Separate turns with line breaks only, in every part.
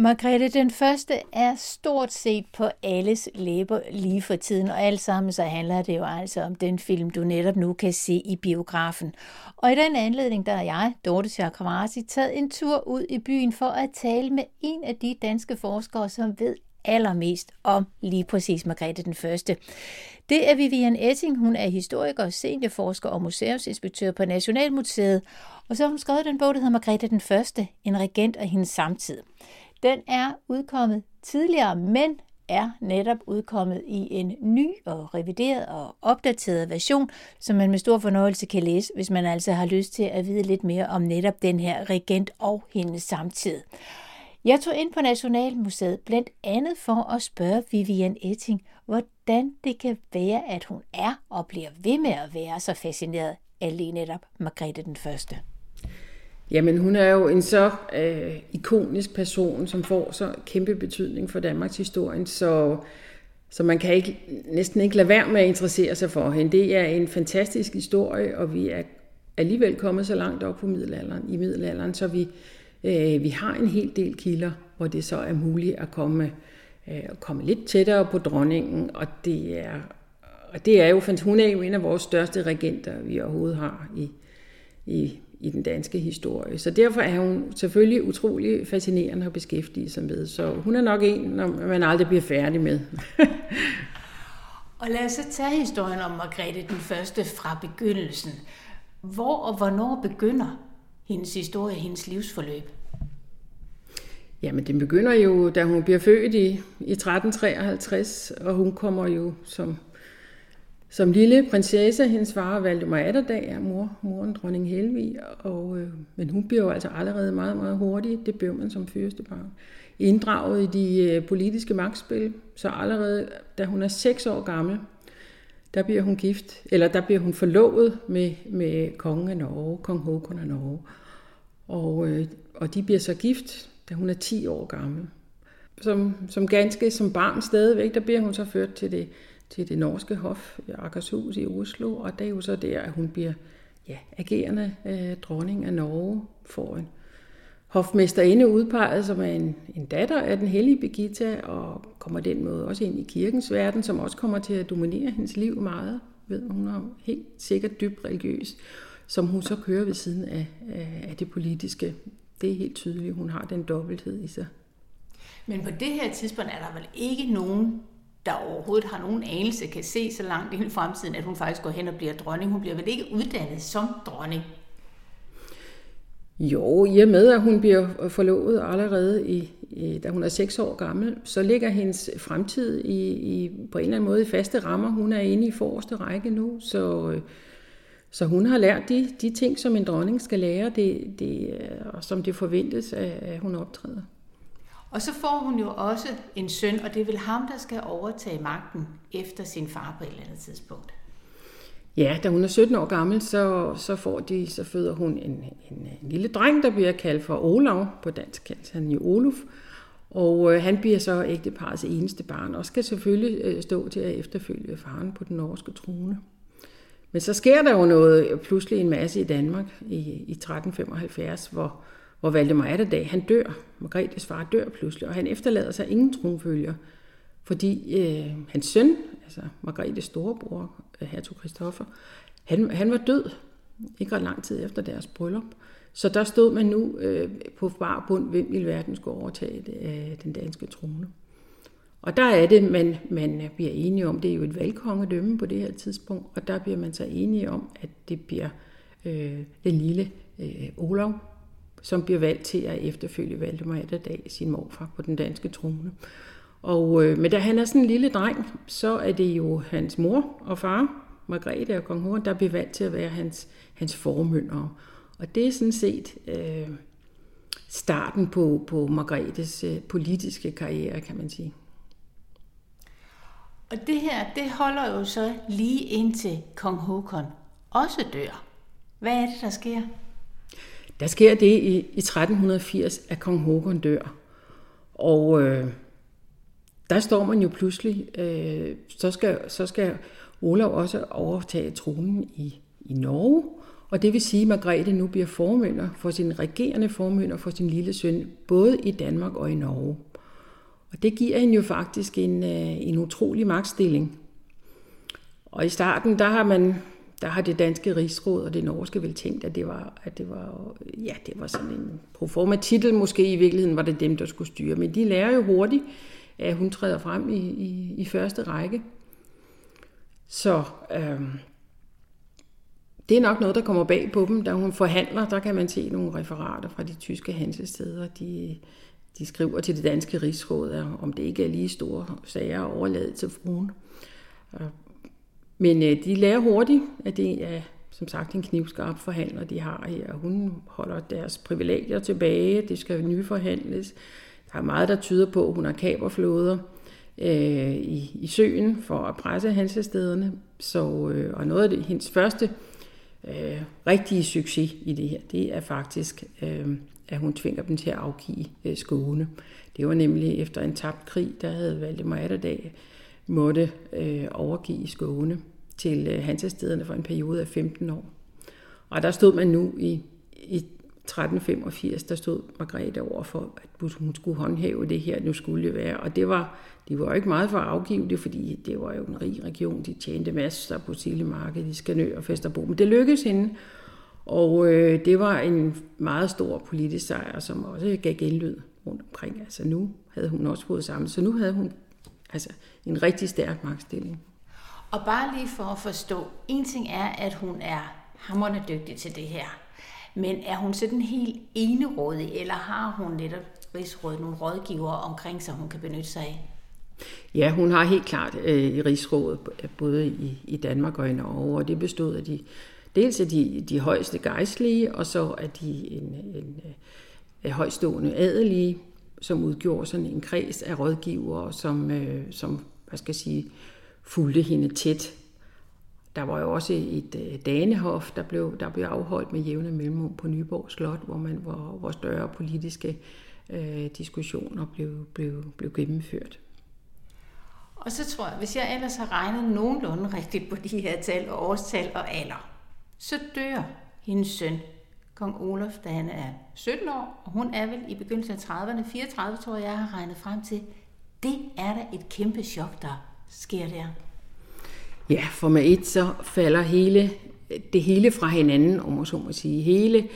Margrethe den første er stort set på alles læber lige for tiden, og alt sammen så handler det jo altså om den film, du netop nu kan se i biografen. Og i den anledning, der er jeg, Dorte Chakravarti, taget en tur ud i byen for at tale med en af de danske forskere, som ved allermest om lige præcis Margrethe den Første. Det er Vivian Etting. Hun er historiker, seniorforsker og museumsinspektør på Nationalmuseet. Og så har hun skrevet den bog, der hedder Margrethe den Første, en regent og hendes samtid. Den er udkommet tidligere, men er netop udkommet i en ny og revideret og opdateret version, som man med stor fornøjelse kan læse, hvis man altså har lyst til at vide lidt mere om netop den her regent og hendes samtid. Jeg tog ind på Nationalmuseet blandt andet for at spørge Vivian Etting, hvordan det kan være, at hun er og bliver ved med at være så fascineret af lige netop Margrethe den Første.
Jamen, hun er jo en så øh, ikonisk person, som får så kæmpe betydning for Danmarks historie, så, så man kan ikke, næsten ikke lade være med at interessere sig for hende. Det er en fantastisk historie, og vi er alligevel kommet så langt op på middelalderen, i middelalderen, så vi, øh, vi har en hel del kilder, hvor det så er muligt at komme, øh, komme lidt tættere på dronningen, og det er, og det er jo, hun er jo en af vores største regenter, vi overhovedet har i, i i den danske historie. Så derfor er hun selvfølgelig utrolig fascinerende at beskæftige sig med. Så hun er nok en, man aldrig bliver færdig med.
og lad os så tage historien om Margrethe den første fra begyndelsen. Hvor og hvornår begynder hendes historie, hendes livsforløb?
Jamen, det begynder jo, da hun bliver født i, i 1353, og hun kommer jo som som lille prinsesse, hendes far Valdemar Atterdag er mor, moren dronning Helvig, og, øh, men hun blev altså allerede meget, meget hurtigt, det blev man som første barn, inddraget i de øh, politiske magtspil, så allerede da hun er seks år gammel, der bliver hun gift, eller der bliver hun forlovet med, med kongen af Norge, kong Håkon af Norge, og, øh, og de bliver så gift, da hun er 10 år gammel. Som, som ganske som barn stadigvæk, der bliver hun så ført til det til det norske hof, i Akershus i Oslo, og det er jo så der, at hun bliver ja, agerende øh, dronning af Norge, får en hofmesterinde udpeget, som er en, en datter af den hellige Birgitta, og kommer den måde også ind i kirkens verden, som også kommer til at dominere hendes liv meget. Ved hun er helt sikkert dybt religiøs, som hun så kører ved siden af, af, af det politiske. Det er helt tydeligt, hun har den dobbelthed i sig.
Men på det her tidspunkt er der vel ikke nogen der overhovedet har nogen anelse, kan se så langt ind i fremtiden, at hun faktisk går hen og bliver dronning. Hun bliver vel ikke uddannet som dronning?
Jo, i og med, at hun bliver forlovet allerede, i, i, da hun er 6 år gammel, så ligger hendes fremtid i, i, på en eller anden måde i faste rammer. Hun er inde i forreste række nu, så, øh, så hun har lært de, de ting, som en dronning skal lære, det, det, øh, og som det forventes, at hun optræder.
Og så får hun jo også en søn, og det er vel ham, der skal overtage magten efter sin far på et eller andet tidspunkt.
Ja, da hun er 17 år gammel, så, så, får de, så føder hun en, en, en lille dreng, der bliver kaldt for Olav, på dansk kaldt han jo Oluf. Og øh, han bliver så ægteparets eneste barn, og skal selvfølgelig øh, stå til at efterfølge faren på den norske trone. Men så sker der jo noget, pludselig en masse i Danmark i, i 1375, hvor, hvor Valdemar Atterdag, han dør. Margrethes far dør pludselig, og han efterlader sig ingen tronfølger, fordi øh, hans søn, altså Margrethes storebror, øh, hertug Christoffer, han, han var død, ikke ret lang tid efter deres bryllup. Så der stod man nu øh, på far bund, hvem i verden skulle overtage det, øh, den danske trone. Og der er det, man, man bliver enige om, det er jo et valgkongedømme på det her tidspunkt, og der bliver man så enige om, at det bliver øh, den lille øh, Olav, som bliver valgt til at efterfølge Valdemar Atterdag, sin morfar, på den danske trone. Og, øh, men da han er sådan en lille dreng, så er det jo hans mor og far, Margrethe og kong Horn, der bliver valgt til at være hans, hans formyndere. Og det er sådan set øh, starten på, på Margrethes øh, politiske karriere, kan man sige.
Og det her, det holder jo så lige indtil kong Håkon også dør. Hvad er det, der sker?
Der sker det i, i 1380, at kong Håkon dør. Og øh, der står man jo pludselig, øh, så, skal, så skal Olav også overtage tronen i, i Norge, Og det vil sige, at Margrethe nu bliver formynder for sin regerende formynder for sin lille søn, både i Danmark og i Norge. Og det giver hende jo faktisk en, øh, en utrolig magtstilling. Og i starten, der har man der har det danske rigsråd og det norske vel tænkt, at det var, at det var, ja, det var sådan en proforma titel, måske i virkeligheden var det dem, der skulle styre. Men de lærer jo hurtigt, at hun træder frem i, i, i første række. Så øh, det er nok noget, der kommer bag på dem. Da hun forhandler, der kan man se nogle referater fra de tyske hansesteder. De, de skriver til det danske rigsråd, om det ikke er lige store sager at overlade til fruen. Men øh, de lærer hurtigt, at det er som sagt en knivskarp forhandler, de har her. Hun holder deres privilegier tilbage, det skal nye forhandles. Der er meget, der tyder på, at hun har kaberflåder øh, i, i søen for at presse hansestederne. Så, øh, og noget af det, hendes første øh, rigtige succes i det her, det er faktisk, øh, at hun tvinger dem til at afgive øh, Skåne. Det var nemlig efter en tabt krig, der havde Valdemar Atterdag måtte øh, overgive Skåne til øh, Hansestederne for en periode af 15 år. Og der stod man nu i, i 1385, der stod Margrethe over for, at hun skulle håndhæve det her, nu skulle det være. Og det var, de var jo ikke meget for at afgive det, fordi det var jo en rig region, de tjente masser på Sillemarkedet, i Skanø og Festerbo. Men det lykkedes hende, og øh, det var en meget stor politisk sejr, som også gav genlyd rundt omkring. Altså nu havde hun også fået sammen, så nu havde hun altså en rigtig stærk magtstilling.
Og bare lige for at forstå, en ting er, at hun er hammerende dygtig til det her, men er hun sådan helt enerådig, eller har hun netop Rigsrådet nogle rådgivere omkring sig, hun kan benytte sig af?
Ja, hun har helt klart øh, Rigsrådet, både i, i Danmark og i Norge, og det bestod af de, dels af de, de højeste gejstlige, og så af de en, en, en højstående adelige, som udgjorde sådan en kreds af rådgivere, som, øh, som hvad skal jeg sige, fulgte hende tæt. Der var jo også et øh, danehof, der blev, der blev afholdt med jævne mellemrum på Nyborg Slot, hvor, man, hvor, hvor større politiske øh, diskussioner blev, blev, blev gennemført.
Og så tror jeg, hvis jeg ellers har regnet nogenlunde rigtigt på de her tal og årstal og alder, så dør hendes søn, kong Olof, da han er 17 år, og hun er vel i begyndelsen af 30'erne, 34 tror jeg, jeg har regnet frem til. Det er da et kæmpe chok, der sker der?
Ja, for med et så falder hele, det hele fra hinanden, om man så må sige. Hele,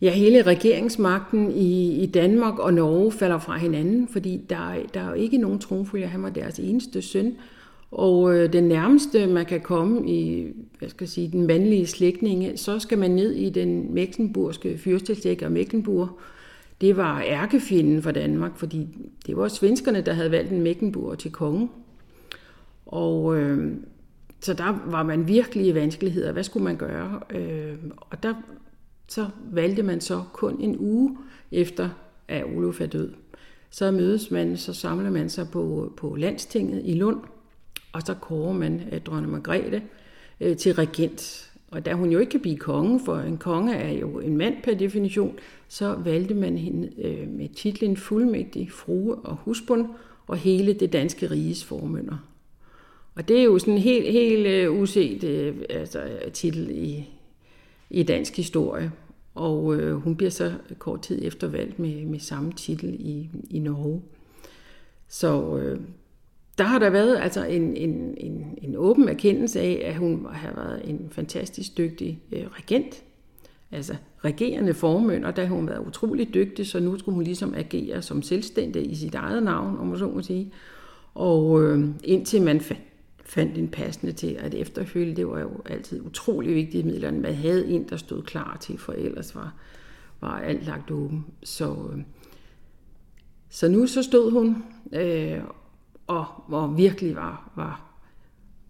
ja, hele regeringsmagten i, i Danmark og Norge falder fra hinanden, fordi der, der er jo ikke nogen tronfølger. Han var deres eneste søn. Og øh, den nærmeste, man kan komme i hvad skal jeg sige, den mandlige slægtninge, så skal man ned i den mecklenburgske fyrsteslæg og Mecklenburg. Det var ærkefjenden for Danmark, fordi det var svenskerne, der havde valgt en Mecklenburg til konge. Og øh, så der var man virkelig i vanskeligheder. Hvad skulle man gøre? Øh, og der så valgte man så kun en uge efter, at Olof er død. Så mødes man, så samler man sig på, på landstinget i Lund, og så kårer man øh, dronning Margrethe øh, til regent. Og da hun jo ikke kan blive konge, for en konge er jo en mand per definition, så valgte man hende øh, med titlen fuldmægtig frue og husbund og hele det danske riges formønder. Og det er jo sådan en helt, helt uh, uset uh, altså, titel i, i dansk historie. Og uh, hun bliver så kort tid efter valgt med, med samme titel i, i Norge. Så uh, der har der været altså en, en, en, en åben erkendelse af, at hun har været en fantastisk dygtig øh, regent. Altså regerende formøn, og der har hun været utrolig dygtig, så nu skulle hun ligesom agere som selvstændig i sit eget navn, om man så må sige. Og øh, indtil man fandt en passende til at efterfølge. Det var jo altid utrolig vigtigt midlerne Man havde en, der stod klar til, for ellers var, var alt lagt åben. Så, øh, så nu så stod hun øh, og, hvor virkelig var, var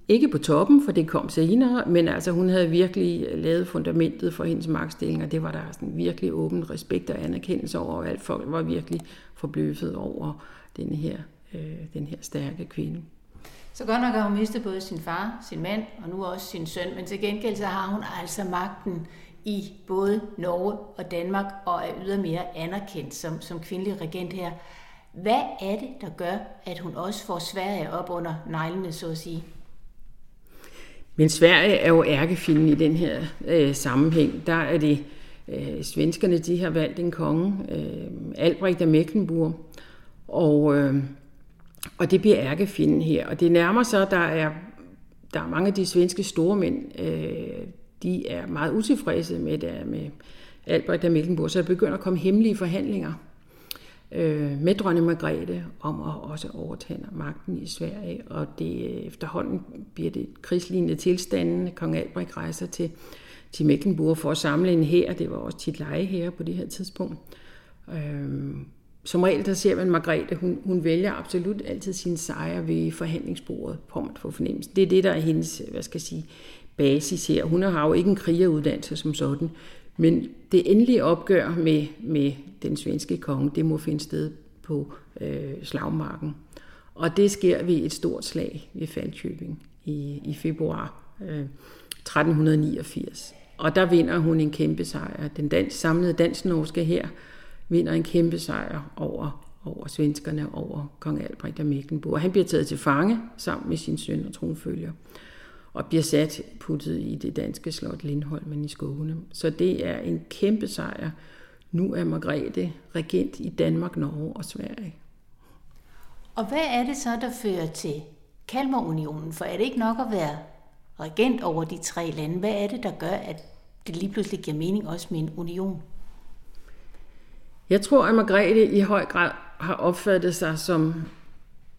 ikke på toppen, for det kom senere, men altså hun havde virkelig lavet fundamentet for hendes magtstilling, og det var der sådan virkelig åben respekt og anerkendelse over, og alt folk var virkelig forbløffet over den her, øh, den her stærke kvinde.
Så godt nok har hun mistet både sin far, sin mand og nu også sin søn, men til gengæld så har hun altså magten i både Norge og Danmark og er ydermere anerkendt som, som kvindelig regent her. Hvad er det, der gør, at hun også får Sverige op under neglene, så at sige?
Men Sverige er jo ærkefjenden i den her øh, sammenhæng. Der er det øh, svenskerne, de har valgt en konge, øh, Albrecht af Mecklenburg, og, øh, og det bliver ærkefjenden her. Og det nærmer sig, der er, der er mange af de svenske store mænd, øh, de er meget utilfredse med, det, med Albrecht af Mecklenburg, så der begynder at komme hemmelige forhandlinger øh, med dronning Margrethe om at også overtage magten i Sverige. Og det øh, efterhånden bliver det krigslignende tilstanden. Kong Albrecht rejser til, til Mecklenburg for at samle en her. Det var også tit leje her på det her tidspunkt. Øh, som regel der ser man Margrethe, hun, hun vælger absolut altid sin sejre ved forhandlingsbordet, på man få fornemmelsen. Det er det, der er hendes, hvad skal jeg sige, basis her. Hun har jo ikke en krigeruddannelse som sådan, men det endelige opgør med, med den svenske konge, det må finde sted på øh, slagmarken. Og det sker ved et stort slag ved Falkøbing i, i februar øh, 1389. Og der vinder hun en kæmpe sejr. Den dans, samlede dansk-norske her vinder en kæmpe sejr over, over svenskerne, over kong Albrecht af Mecklenburg. Han bliver taget til fange sammen med sin søn og tronfølger og bliver sat puttet i det danske slot Lindholmen i Skåne. Så det er en kæmpe sejr. Nu er Margrethe regent i Danmark, Norge og Sverige.
Og hvad er det så, der fører til Kalmarunionen? For er det ikke nok at være regent over de tre lande? Hvad er det, der gør, at det lige pludselig giver mening også med en union?
Jeg tror, at Margrethe i høj grad har opfattet sig som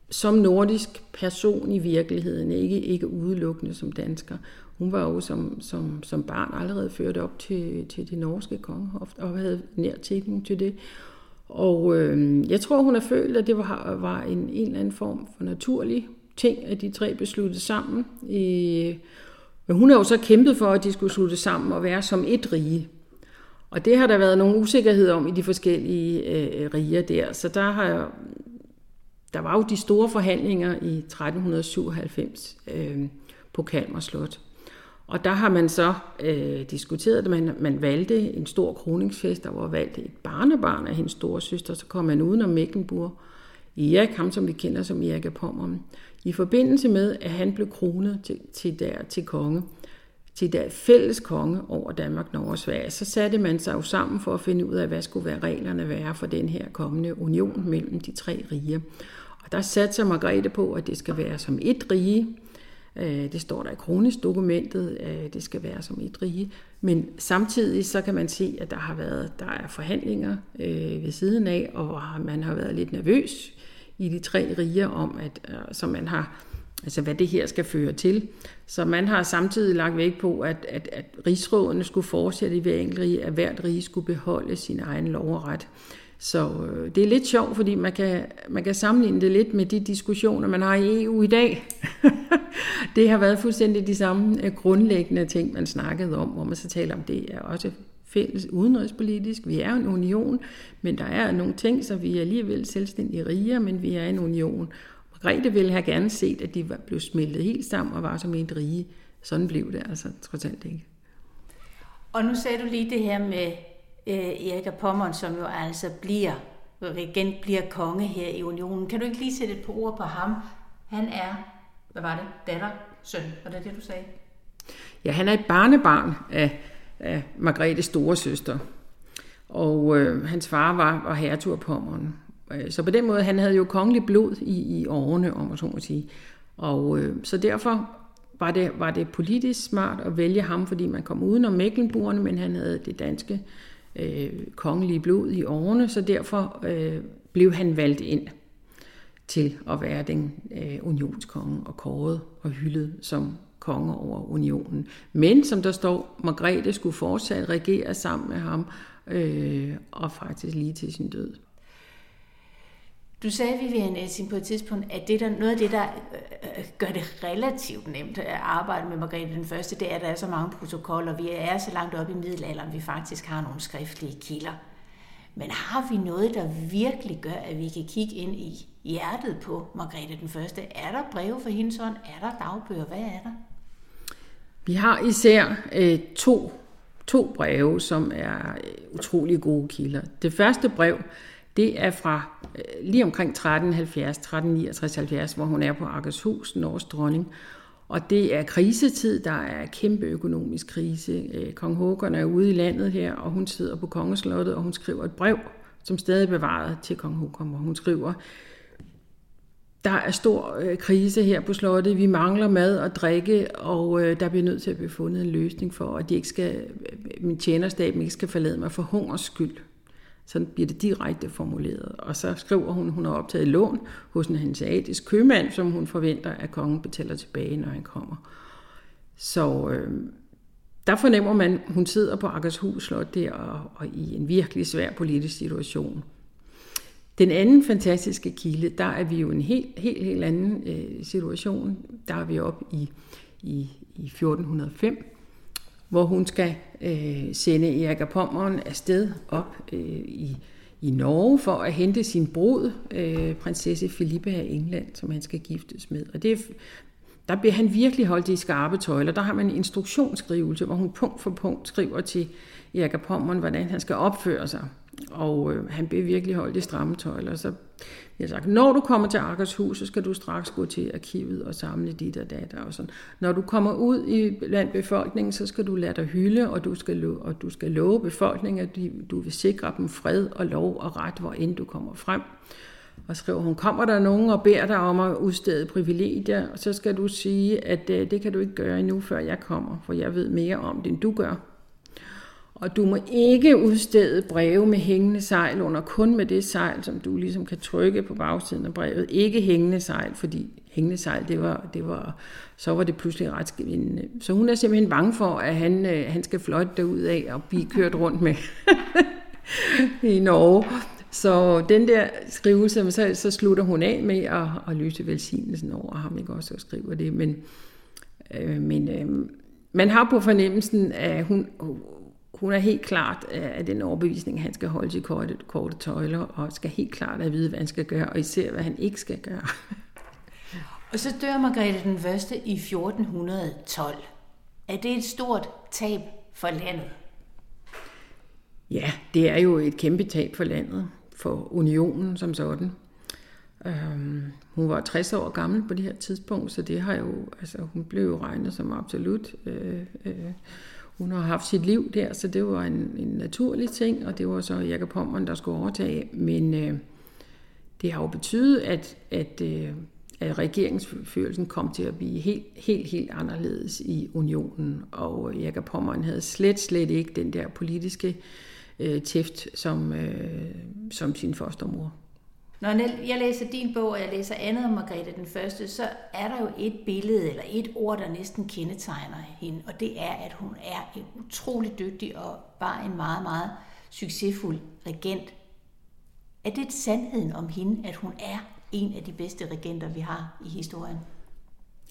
som nordisk person i virkeligheden, ikke, ikke udelukkende som dansker. Hun var jo som, som, som barn allerede ført op til, til det norske kongehof og havde nær tilknytning til det. Og øh, jeg tror, hun har følt, at det var, var en, en eller anden form for naturlig ting, at de tre besluttede sammen. I, men hun har jo så kæmpet for, at de skulle slutte sammen og være som et rige. Og det har der været nogle usikkerhed om i de forskellige øh, riger der. Så der har der var jo de store forhandlinger i 1397 øh, på Kalmar Slot. Og der har man så øh, diskuteret at Man, man valgte en stor kroningsfest, der var valgt et barnebarn af hendes store søster. Så kom man udenom Mecklenburg. Erik, ham som vi kender som Erik af Pommern. I forbindelse med, at han blev kronet til, til, der, til konge, til der fælles konge over Danmark, Norge og Sverige, så satte man sig jo sammen for at finde ud af, hvad skulle være reglerne være for den her kommende union mellem de tre riger. Og der satser Margrethe på, at det skal være som et rige. Øh, det står der i kronisk dokumentet, at øh, det skal være som et rige. Men samtidig så kan man se, at der har været der er forhandlinger øh, ved siden af, og man har været lidt nervøs i de tre riger om, at, som så man har altså hvad det her skal føre til. Så man har samtidig lagt vægt på, at, at, at rigsrådene skulle fortsætte i hver enkelt rige, at hvert rige skulle beholde sin egen lov og ret. Så øh, det er lidt sjovt, fordi man kan, man kan sammenligne det lidt med de diskussioner, man har i EU i dag. det har været fuldstændig de samme øh, grundlæggende ting, man snakkede om, hvor man så taler om, det er også fælles udenrigspolitisk. Vi er en union, men der er nogle ting, så vi er alligevel selvstændige riger, men vi er en union. Margrethe ville have gerne set, at de blev smeltet helt sammen og var som en rige. Sådan blev det altså trods alt ikke.
Og nu sagde du lige det her med øh, Erik af Pommern, som jo altså bliver regent, bliver konge her i unionen. Kan du ikke lige sætte et par ord på ham? Han er, hvad var det, datter, søn, var det det, du sagde?
Ja, han er et barnebarn af, af Margrethes store søster. Og øh, hans far var, var hertug af Pommern. Øh, så på den måde, han havde jo kongelig blod i, i årene, om man så må sige. Og øh, så derfor var det, var det politisk smart at vælge ham, fordi man kom udenom Mecklenburgerne, men han havde det danske øh, Øh, kongelige blod i årene, så derfor øh, blev han valgt ind til at være den øh, unionskonge og kåret og hyldet som konge over unionen. Men som der står, Margrethe skulle fortsat regere sammen med ham, øh, og faktisk lige til sin død.
Du sagde, Vivian Essing, på et tidspunkt, at det der, noget af det, der øh, øh, gør det relativt nemt at arbejde med Margrethe den Første, det er, at der er så mange protokoller. Vi er så langt op i middelalderen, vi faktisk har nogle skriftlige kilder. Men har vi noget, der virkelig gør, at vi kan kigge ind i hjertet på Margrethe den Første? Er der breve for hendes hånd? Er der dagbøger? Hvad er der?
Vi har især øh, to, to breve, som er øh, utrolig gode kilder. Det første brev, det er fra øh, lige omkring 1370, 1369, 70, hvor hun er på Akershus, Norges dronning. Og det er krisetid, der er kæmpe økonomisk krise. Øh, Kong Håkon er ude i landet her, og hun sidder på kongeslottet, og hun skriver et brev, som stadig er bevaret til kong Håkon, hvor hun skriver, der er stor øh, krise her på slottet. Vi mangler mad og drikke, og øh, der bliver nødt til at blive fundet en løsning for, at de ikke skal, øh, min tjenerstab ikke skal forlade mig for hungers skyld. Sådan bliver det direkte formuleret. Og så skriver hun, at hun har optaget lån hos en hanseatisk købmand, som hun forventer, at kongen betaler tilbage, når han kommer. Så øh, der fornemmer man, at hun sidder på Akershus Slot der og, og i en virkelig svær politisk situation. Den anden fantastiske kilde, der er vi jo en helt, helt, helt anden øh, situation. Der er vi op i, i, i 1405, hvor hun skal øh, sende Erik af Pommeren afsted op øh, i, i Norge for at hente sin brud, øh, prinsesse Filippa af England, som han skal giftes med. Og det er, der bliver han virkelig holdt i skarpe tøjler. Der har man en instruktionsskrivelse, hvor hun punkt for punkt skriver til Erik af Pommeren, hvordan han skal opføre sig. Og øh, han blev virkelig holdt i stramme tøjler. Så jeg sagt, når du kommer til Akershus, så skal du straks gå til arkivet og samle dit og datter Og sådan. Når du kommer ud i blandt befolkningen, så skal du lade dig hylde, og du skal, love, og du skal love befolkningen, at du vil sikre dem fred og lov og ret, hvor end du kommer frem. Og skriver hun, kommer der nogen og beder dig om at udstede privilegier, og så skal du sige, at øh, det kan du ikke gøre endnu, før jeg kommer, for jeg ved mere om det, end du gør. Og du må ikke udstede breve med hængende sejl under, kun med det sejl, som du ligesom kan trykke på bagsiden af brevet. Ikke hængende sejl, fordi hængende sejl, det var, det var, så var det pludselig ret skvindende. Så hun er simpelthen bange for, at han, øh, han skal fløjte derud af og blive kørt rundt med i Norge. Så den der skrivelse, så, så slutter hun af med at, at lyse velsignelsen over ham, ikke også, og skriver det. Men, øh, men øh, man har på fornemmelsen, at hun, hun er helt klart af den overbevisning, at han skal holde sig korte, korte tøjler, og skal helt klart at vide, hvad han skal gøre, og især hvad han ikke skal gøre.
og så dør Margrethe den første i 1412. Er det et stort tab for landet?
Ja, det er jo et kæmpe tab for landet, for unionen som sådan. Øhm, hun var 60 år gammel på det her tidspunkt, så det har jo, altså hun blev jo regnet som absolut øh, øh, hun har haft sit liv der, så det var en, en naturlig ting, og det var så Jakob Pommeren, der skulle overtage. Men øh, det har jo betydet, at, at, øh, at regeringsførelsen kom til at blive helt, helt, helt anderledes i unionen, og Jakob Pommeren havde slet, slet ikke den der politiske øh, tæft som, øh, som sin fostermor.
Når jeg læser din bog, og jeg læser andet om Margrethe den Første, så er der jo et billede eller et ord, der næsten kendetegner hende, og det er, at hun er en utrolig dygtig og bare en meget, meget succesfuld regent. Er det sandheden om hende, at hun er en af de bedste regenter, vi har i historien?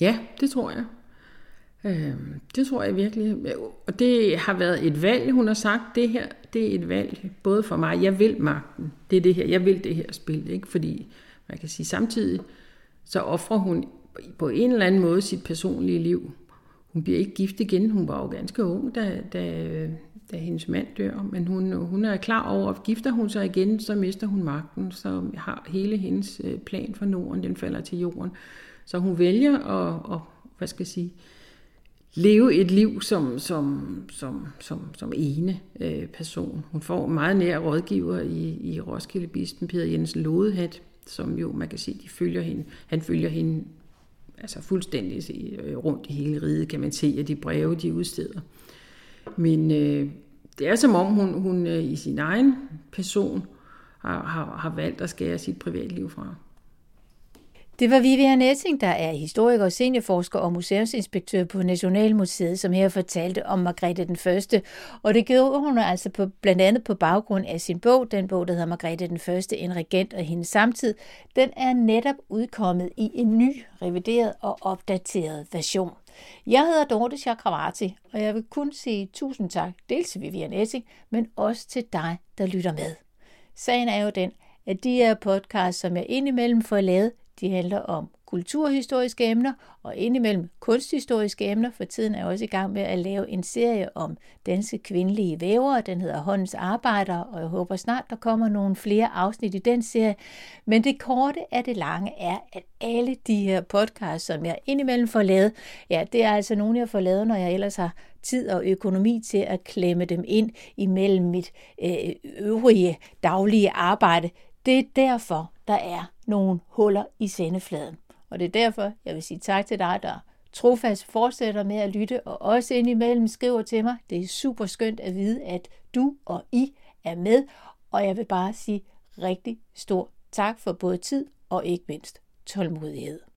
Ja, det tror jeg. Øh, det tror jeg virkelig. Og det har været et valg, hun har sagt, det her, det er et valg, både for mig, jeg vil magten, det er det her, jeg vil det her spil, ikke? fordi man kan sige samtidig, så offrer hun på en eller anden måde sit personlige liv. Hun bliver ikke gift igen, hun var jo ganske ung, da, da, da hendes mand dør, men hun, hun er klar over, at gifter hun sig igen, så mister hun magten, så har hele hendes øh, plan for Norden, den falder til jorden. Så hun vælger at, at hvad skal jeg sige, leve et liv som, som, som, som, som ene øh, person. Hun får meget nær rådgiver i, i Roskilde Bispen, Peter Jensen Lodehat, som jo, man kan sige, de følger hende, han følger hende altså fuldstændig øh, rundt i hele riget, kan man se, af de breve, de udsteder. Men øh, det er som om, hun, hun øh, i sin egen person har, har, har valgt at skære sit privatliv fra.
Det var Vivian Essing, der er historiker, seniorforsker og museumsinspektør på Nationalmuseet, som her fortalte om Margrethe den Første. Og det gjorde hun altså på, blandt andet på baggrund af sin bog, den bog, der hedder Margrethe den Første, en regent og hendes samtid. Den er netop udkommet i en ny, revideret og opdateret version. Jeg hedder Dorte Chakravarti, og jeg vil kun sige tusind tak, dels til Vivian Essing, men også til dig, der lytter med. Sagen er jo den, at de her podcasts, som jeg indimellem får lavet, de handler om kulturhistoriske emner og indimellem kunsthistoriske emner. For tiden er jeg også i gang med at lave en serie om danske kvindelige vævere. Den hedder Håndens Arbejder, og jeg håber snart, der kommer nogle flere afsnit i den serie. Men det korte af det lange er, at alle de her podcasts, som jeg indimellem får lavet, ja, det er altså nogle, jeg får lavet, når jeg ellers har tid og økonomi til at klemme dem ind imellem mit øh, øvrige daglige arbejde. Det er derfor, der er nogle huller i sendefladen. Og det er derfor, jeg vil sige tak til dig, der trofast fortsætter med at lytte, og også indimellem skriver til mig. Det er super skønt at vide, at du og I er med, og jeg vil bare sige rigtig stor tak for både tid og ikke mindst tålmodighed.